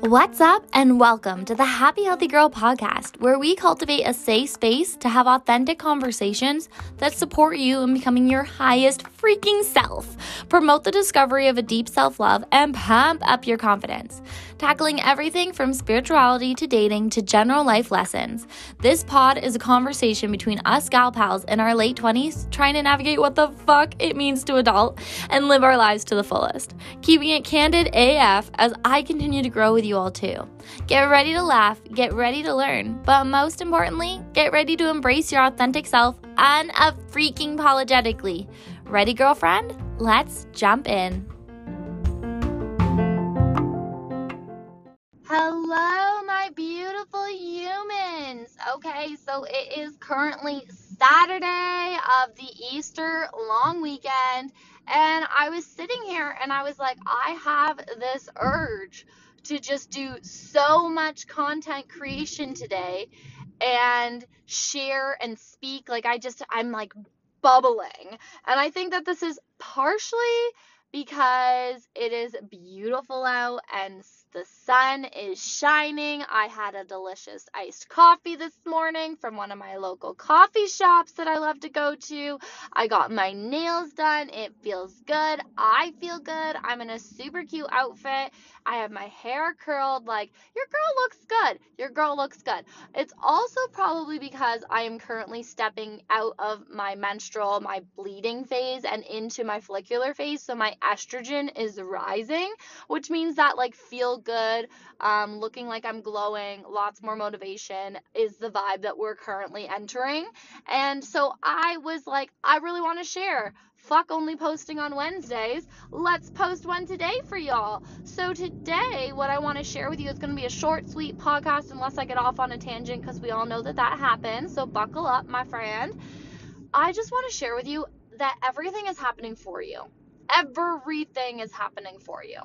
What's up, and welcome to the Happy Healthy Girl podcast, where we cultivate a safe space to have authentic conversations that support you in becoming your highest freaking self, promote the discovery of a deep self love, and pump up your confidence. Tackling everything from spirituality to dating to general life lessons. This pod is a conversation between us gal pals in our late 20s trying to navigate what the fuck it means to adult and live our lives to the fullest. Keeping it candid AF as I continue to grow with you all too. Get ready to laugh, get ready to learn, but most importantly, get ready to embrace your authentic self and a freaking apologetically. Ready, girlfriend? Let's jump in. Hello, my beautiful humans. Okay, so it is currently Saturday of the Easter long weekend, and I was sitting here and I was like, I have this urge to just do so much content creation today and share and speak. Like, I just, I'm like bubbling. And I think that this is partially because it is beautiful out and the sun is shining. I had a delicious iced coffee this morning from one of my local coffee shops that I love to go to. I got my nails done. It feels good. I feel good. I'm in a super cute outfit. I have my hair curled. Like, your girl looks good. Your girl looks good. It's also probably because I am currently stepping out of my menstrual, my bleeding phase, and into my follicular phase. So my estrogen is rising, which means that, like, feel good, um, looking like I'm glowing, lots more motivation is the vibe that we're currently entering. And so I was like, I really want to share fuck only posting on Wednesdays. Let's post one today for y'all. So, today, what I want to share with you is going to be a short, sweet podcast, unless I get off on a tangent, because we all know that that happens. So, buckle up, my friend. I just want to share with you that everything is happening for you. Everything is happening for you.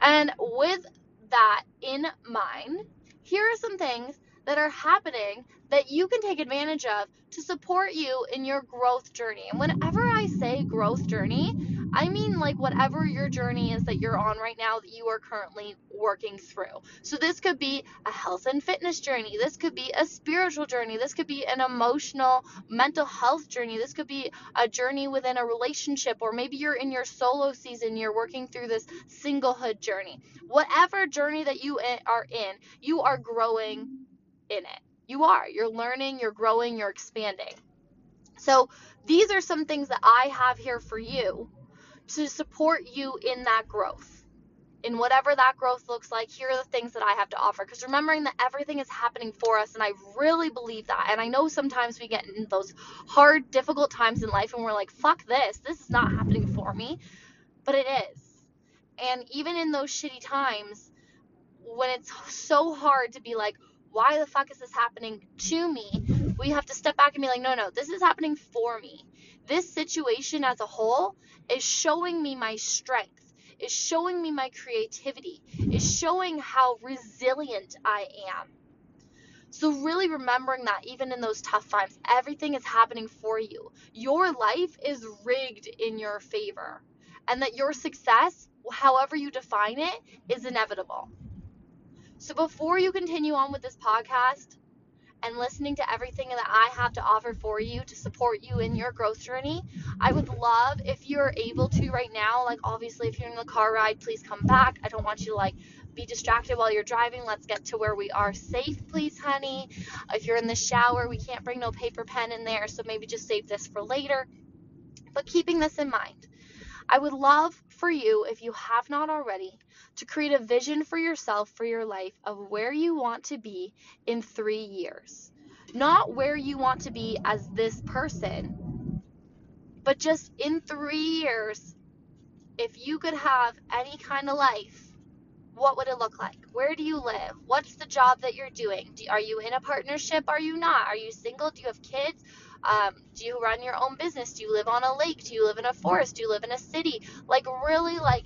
And with that in mind, here are some things that are happening that you can take advantage of to support you in your growth journey. And whenever I say growth journey, I mean like whatever your journey is that you're on right now that you are currently working through. So this could be a health and fitness journey. This could be a spiritual journey. This could be an emotional mental health journey. This could be a journey within a relationship or maybe you're in your solo season, you're working through this singlehood journey. Whatever journey that you are in, you are growing in it. You are. You're learning, you're growing, you're expanding. So, these are some things that I have here for you to support you in that growth. In whatever that growth looks like, here are the things that I have to offer. Because remembering that everything is happening for us, and I really believe that. And I know sometimes we get in those hard, difficult times in life and we're like, fuck this, this is not happening for me. But it is. And even in those shitty times, when it's so hard to be like, why the fuck is this happening to me? We have to step back and be like, no, no, this is happening for me. This situation as a whole is showing me my strength, is showing me my creativity, is showing how resilient I am. So, really remembering that even in those tough times, everything is happening for you. Your life is rigged in your favor, and that your success, however you define it, is inevitable. So before you continue on with this podcast and listening to everything that I have to offer for you to support you in your growth journey, I would love if you're able to right now, like obviously if you're in the car ride, please come back. I don't want you to like be distracted while you're driving. Let's get to where we are safe, please, honey. If you're in the shower, we can't bring no paper pen in there, so maybe just save this for later. But keeping this in mind, I would love for you, if you have not already, to create a vision for yourself for your life of where you want to be in three years. Not where you want to be as this person, but just in three years, if you could have any kind of life, what would it look like? Where do you live? What's the job that you're doing? Do, are you in a partnership? Are you not? Are you single? Do you have kids? Um, do you run your own business? Do you live on a lake? Do you live in a forest? Do you live in a city? Like really like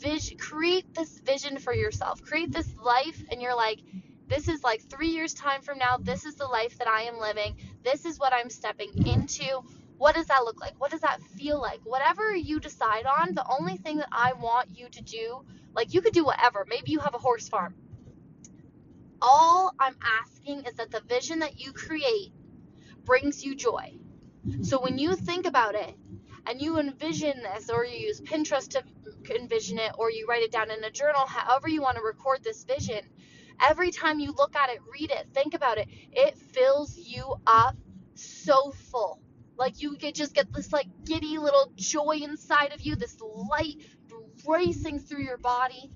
vision create this vision for yourself. Create this life and you're like this is like 3 years time from now. This is the life that I am living. This is what I'm stepping into. What does that look like? What does that feel like? Whatever you decide on, the only thing that I want you to do, like you could do whatever. Maybe you have a horse farm. All I'm asking is that the vision that you create brings you joy. So when you think about it and you envision this, or you use Pinterest to envision it, or you write it down in a journal, however you want to record this vision, every time you look at it, read it, think about it, it fills you up so full. Like you get just get this like giddy little joy inside of you, this light racing through your body.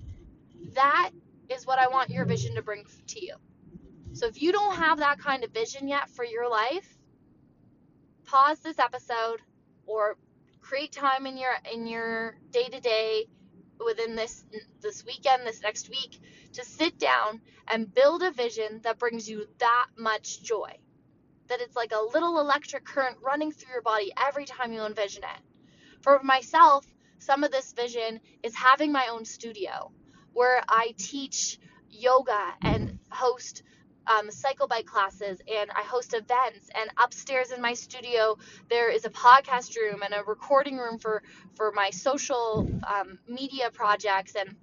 That is what I want your vision to bring to you. So if you don't have that kind of vision yet for your life, pause this episode or create time in your in your day to day within this this weekend, this next week to sit down and build a vision that brings you that much joy. That it's like a little electric current running through your body every time you envision it. For myself, some of this vision is having my own studio where I teach yoga and host um, cycle bike classes and I host events. And upstairs in my studio, there is a podcast room and a recording room for for my social um, media projects and.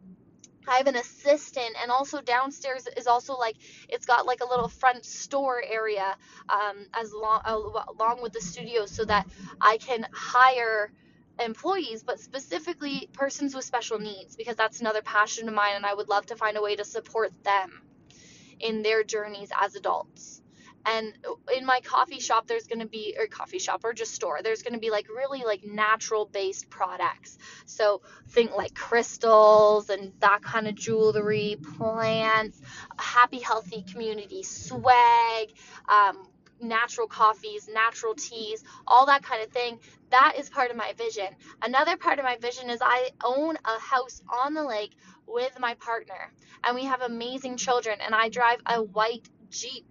I have an assistant, and also downstairs is also like it's got like a little front store area um, as long along with the studio, so that I can hire employees, but specifically persons with special needs, because that's another passion of mine, and I would love to find a way to support them in their journeys as adults. And in my coffee shop, there's going to be, or coffee shop or just store, there's going to be like really like natural based products. So think like crystals and that kind of jewelry, plants, happy, healthy community, swag, um, natural coffees, natural teas, all that kind of thing. That is part of my vision. Another part of my vision is I own a house on the lake with my partner, and we have amazing children, and I drive a white Jeep.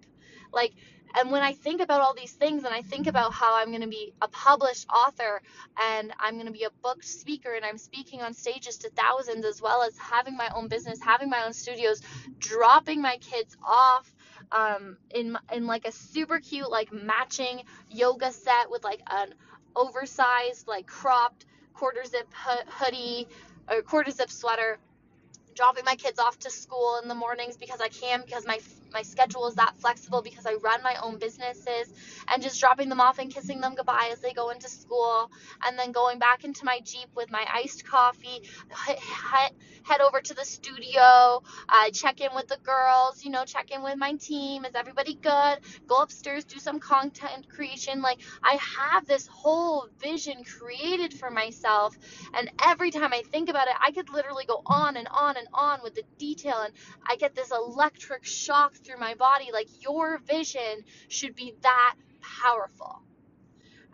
Like, and when I think about all these things and I think about how I'm going to be a published author and I'm going to be a booked speaker and I'm speaking on stages to thousands as well as having my own business, having my own studios, dropping my kids off um, in in like a super cute like matching yoga set with like an oversized like cropped quarter zip hoodie or quarter zip sweater dropping my kids off to school in the mornings because I can because my my schedule is that flexible because I run my own businesses and just dropping them off and kissing them goodbye as they go into school and then going back into my Jeep with my iced coffee head, over to the studio uh, check in with the girls you know check in with my team. Is everybody good? Go upstairs do some content creation. Like I have this whole vision created for myself. And every time I think about it I could literally go on and on and on with the detail. And I get this electric shock through my body. Like your vision should be that powerful.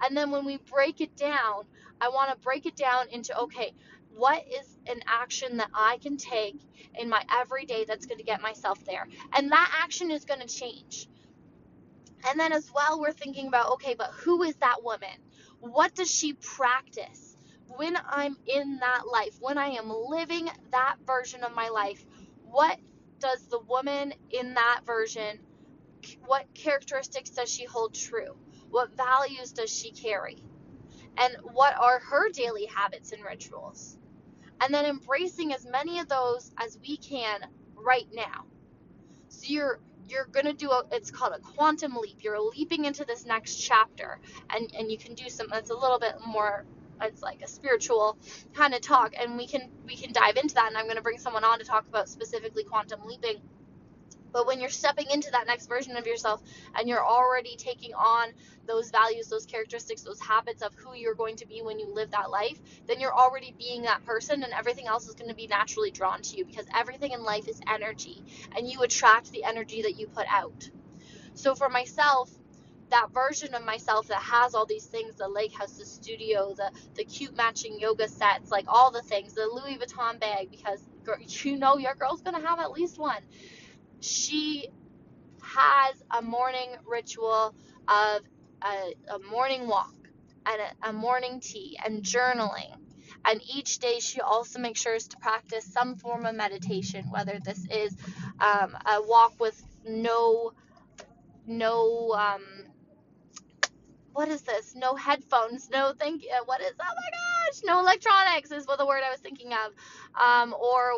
And then when we break it down, I want to break it down into okay, what is an action that I can take in my everyday that's going to get myself there? And that action is going to change. And then as well, we're thinking about okay, but who is that woman? What does she practice? When I'm in that life, when I am living that version of my life, what does the woman in that version what characteristics does she hold true? What values does she carry? And what are her daily habits and rituals? And then embracing as many of those as we can right now. So you're you're gonna do a it's called a quantum leap. You're leaping into this next chapter and, and you can do some that's a little bit more it's like a spiritual kind of talk and we can we can dive into that and I'm going to bring someone on to talk about specifically quantum leaping but when you're stepping into that next version of yourself and you're already taking on those values, those characteristics, those habits of who you're going to be when you live that life, then you're already being that person and everything else is going to be naturally drawn to you because everything in life is energy and you attract the energy that you put out. So for myself, that version of myself that has all these things the lake house the studio the the cute matching yoga sets like all the things the louis vuitton bag because you know your girl's gonna have at least one. She has a morning ritual of a, a morning walk and a, a morning tea and journaling. And each day she also makes sure to practice some form of meditation whether this is um, a walk with no no um, what is this? No headphones, no thank you. What is, oh my gosh, no electronics is what the word I was thinking of. Um, or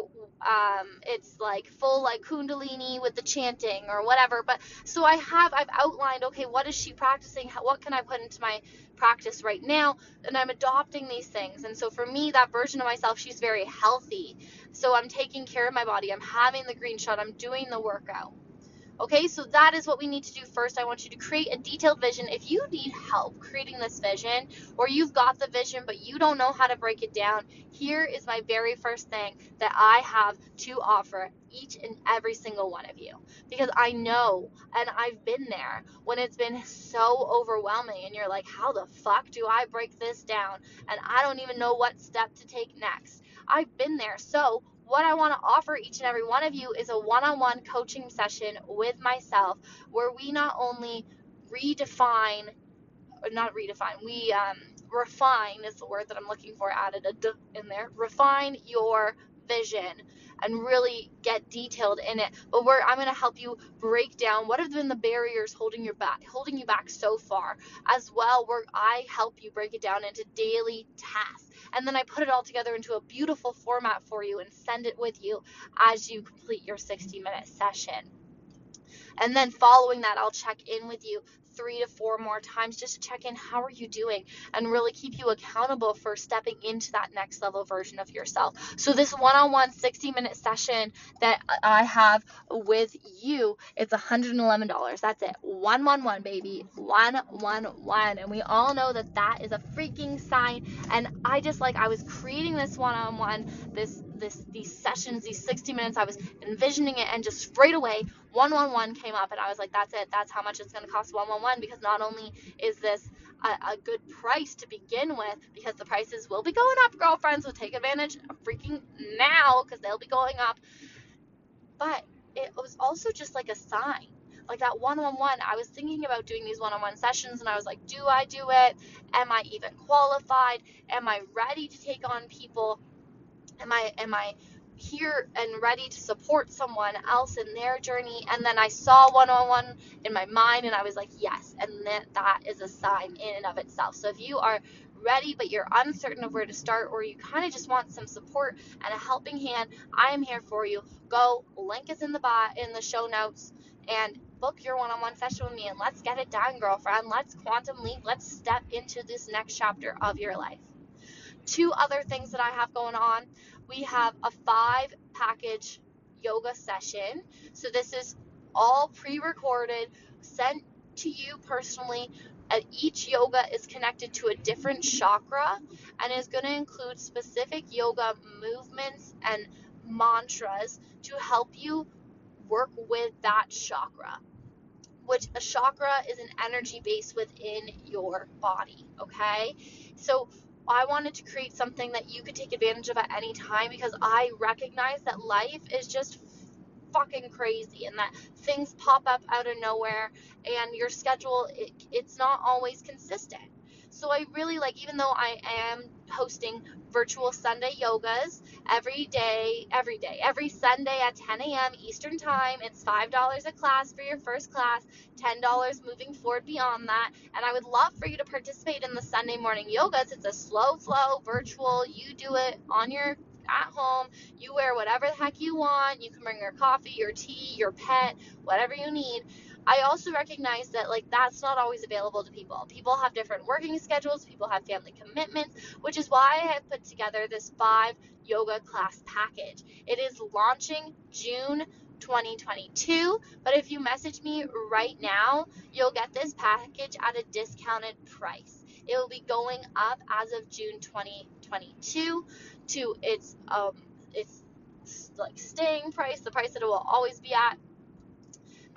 um, it's like full like Kundalini with the chanting or whatever. But so I have, I've outlined, okay, what is she practicing? How, what can I put into my practice right now? And I'm adopting these things. And so for me, that version of myself, she's very healthy. So I'm taking care of my body. I'm having the green shot. I'm doing the workout. Okay, so that is what we need to do first. I want you to create a detailed vision. If you need help creating this vision, or you've got the vision but you don't know how to break it down, here is my very first thing that I have to offer each and every single one of you. Because I know and I've been there when it's been so overwhelming and you're like, how the fuck do I break this down? And I don't even know what step to take next. I've been there. So, what I want to offer each and every one of you is a one on one coaching session with myself where we not only redefine, not redefine, we um, refine is the word that I'm looking for, added a d in there, refine your vision and really get detailed in it. But where I'm going to help you break down what have been the barriers holding your back, holding you back so far, as well. Where I help you break it down into daily tasks and then I put it all together into a beautiful format for you and send it with you as you complete your 60 minute session. And then following that, I'll check in with you three to four more times just to check in how are you doing and really keep you accountable for stepping into that next level version of yourself. So this one-on-one 60 minute session that i have with you it's $111 that's it. 111 baby. 111 and we all know that that is a freaking sign. And i just like i was creating this one-on-one this this these sessions, these 60 minutes, I was envisioning it, and just straight away, 111 came up, and I was like, that's it, that's how much it's going to cost 111 because not only is this a, a, good price to begin with, because the prices will be going up, girlfriends, so take advantage of freaking now because they'll be going up. But it was also just like a sign. Like that one-on-one i was thinking about doing these one-on-one sessions and i was like do i do it? Am i even qualified? Am i ready to take on people am i am i here and ready to support someone else in their journey? And then i saw one-on-one in my mind and i was like yes and that that is a sign in and of itself. So if you are ready but you're uncertain of where to start or you kind of just want some support and a helping hand i am here for you. Go link is in the bot in the show notes and book your one-on-one session with me and let's get it done girlfriend. Let's quantum leap. Let's step into this next chapter of your life two other things that I have going on. We have a five package yoga session. So this is all pre-recorded, sent to you personally. And each yoga is connected to a different chakra and is going to include specific yoga movements and mantras to help you work with that chakra which a chakra is an energy base within your body okay so I wanted to create something that you could take advantage of at any time because I recognize that life is just fucking crazy and that things pop up out of nowhere and your schedule it, it's not always consistent. So I really like even though I am hosting virtual Sunday yogas every day, every day, every Sunday at 10 a.m. Eastern Time. It's $5 a class for your first class, $10 moving forward beyond that. And I would love for you to participate in the Sunday morning yogas. It's a slow flow, virtual. You do it on your at home. You wear whatever the heck you want. You can bring your coffee, your tea, your pet, whatever you need. I also recognize that like that's not always available to people. People have different working schedules, people have family commitments, which is why I have put together this five yoga class package. It is launching June 2022, but if you message me right now, you'll get this package at a discounted price. It will be going up as of June 2022 to its um its like staying price, the price that it will always be at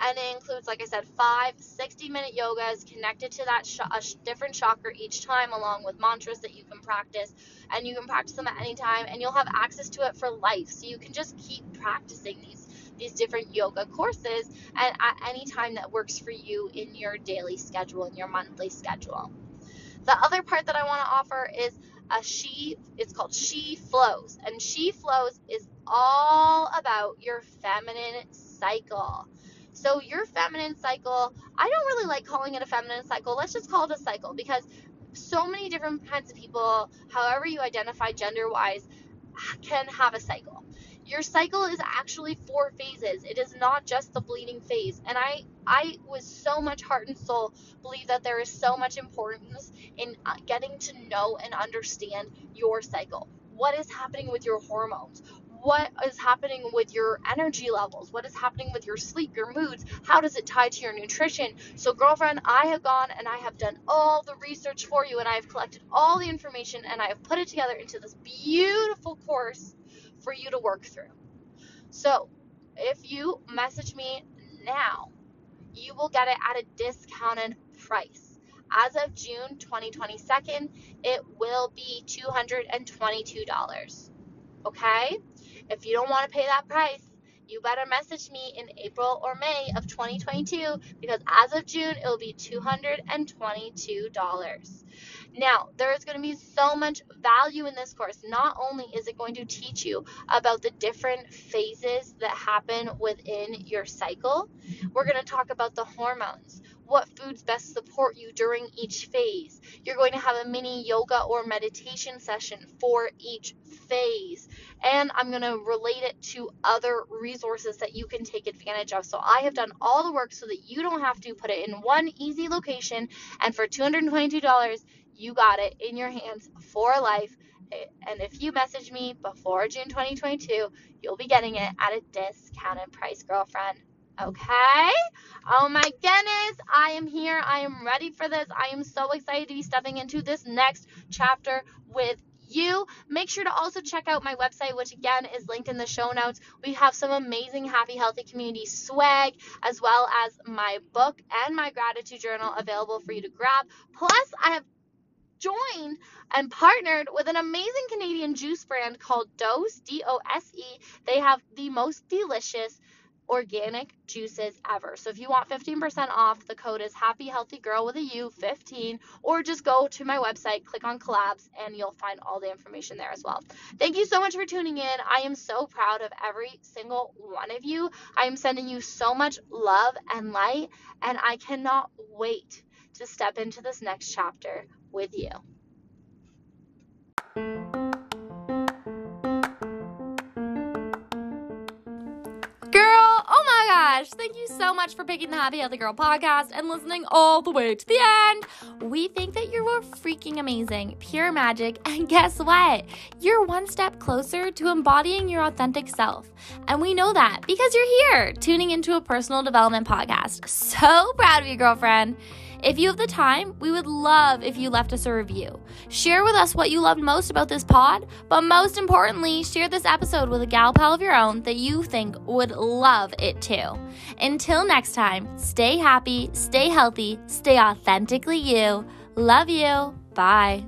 and it includes, like I said, five 60 minute yogas connected to that sh- a sh- different chakra each time, along with mantras that you can practice. And you can practice them at any time, and you'll have access to it for life. So you can just keep practicing these these different yoga courses and at any time that works for you in your daily schedule and your monthly schedule. The other part that I want to offer is a she it's called she flows and she flows is all about your feminine cycle So, your feminine cycle, I don't really like calling it a feminine cycle. Let's just call it a cycle because so many different kinds of people, however you identify gender wise, can have a cycle. Your cycle is actually four phases. It is not just the bleeding phase. And I I was so much heart and soul believe that there is so much importance in uh, getting to know and understand your cycle. What is happening with your hormones? What is happening with your energy levels, what is happening with your sleep, your moods, how does it tie to your nutrition. So, girlfriend, I have gone and I have done all the research for you and I have collected all the information and I have put it together into this beautiful course for you to work through. So, if you message me now, you will get it at a discounted price. As of June 2022, it will be $222. Okay? If you don't want to pay that price, you better message me in April or May of 2022 because as of June, it will be $222. Now, there is going to be so much value in this course. Not only is it going to teach you about the different phases that happen within your cycle, we're going to talk about the hormones what foods best support you during each phase. You're going to have a mini yoga or meditation session for each phase. And I'm going to relate it to other resources that you can take advantage of. So I have done all the work so that you don't have to put it in one easy location. And for $222, you got it in your hands for life. And if you message me before June 2022, you'll be getting it at a discounted price, girlfriend. Okay? Oh my goodness, I am here. I am ready for this. I am so excited to be stepping into this next chapter with you. Make sure to also check out my website, which again is linked in the show notes. We have some amazing Happy Healthy Community swag, as well as my book and my gratitude journal available for you to grab. Plus, I have joined and partnered with an amazing Canadian juice brand called Dose, D O S E. They have the most delicious organic juices ever. So if you want 15% off, the code is happy healthy girl with a U 15 or just go to my website, click on collabs and you'll find all the information there as well. Thank you so much for tuning in. I am so proud of every single one of you. I am sending you so much love and light and I cannot wait to step into this next chapter with you. Girl, oh my gosh, thank you so much for picking the Happy Healthy Girl podcast and listening all the way to the end. We think that you are freaking amazing, pure magic, and guess what? You're one step closer to embodying your authentic self. And we know that because you're here tuning into a personal development podcast. So proud of you, girlfriend. If you have the time, we would love if you left us a review. Share with us what you loved most about this pod, but most importantly, share this episode with a gal pal of your own that you think would love it too. Until next time, stay happy, stay healthy, stay authentically you. Love you. Bye.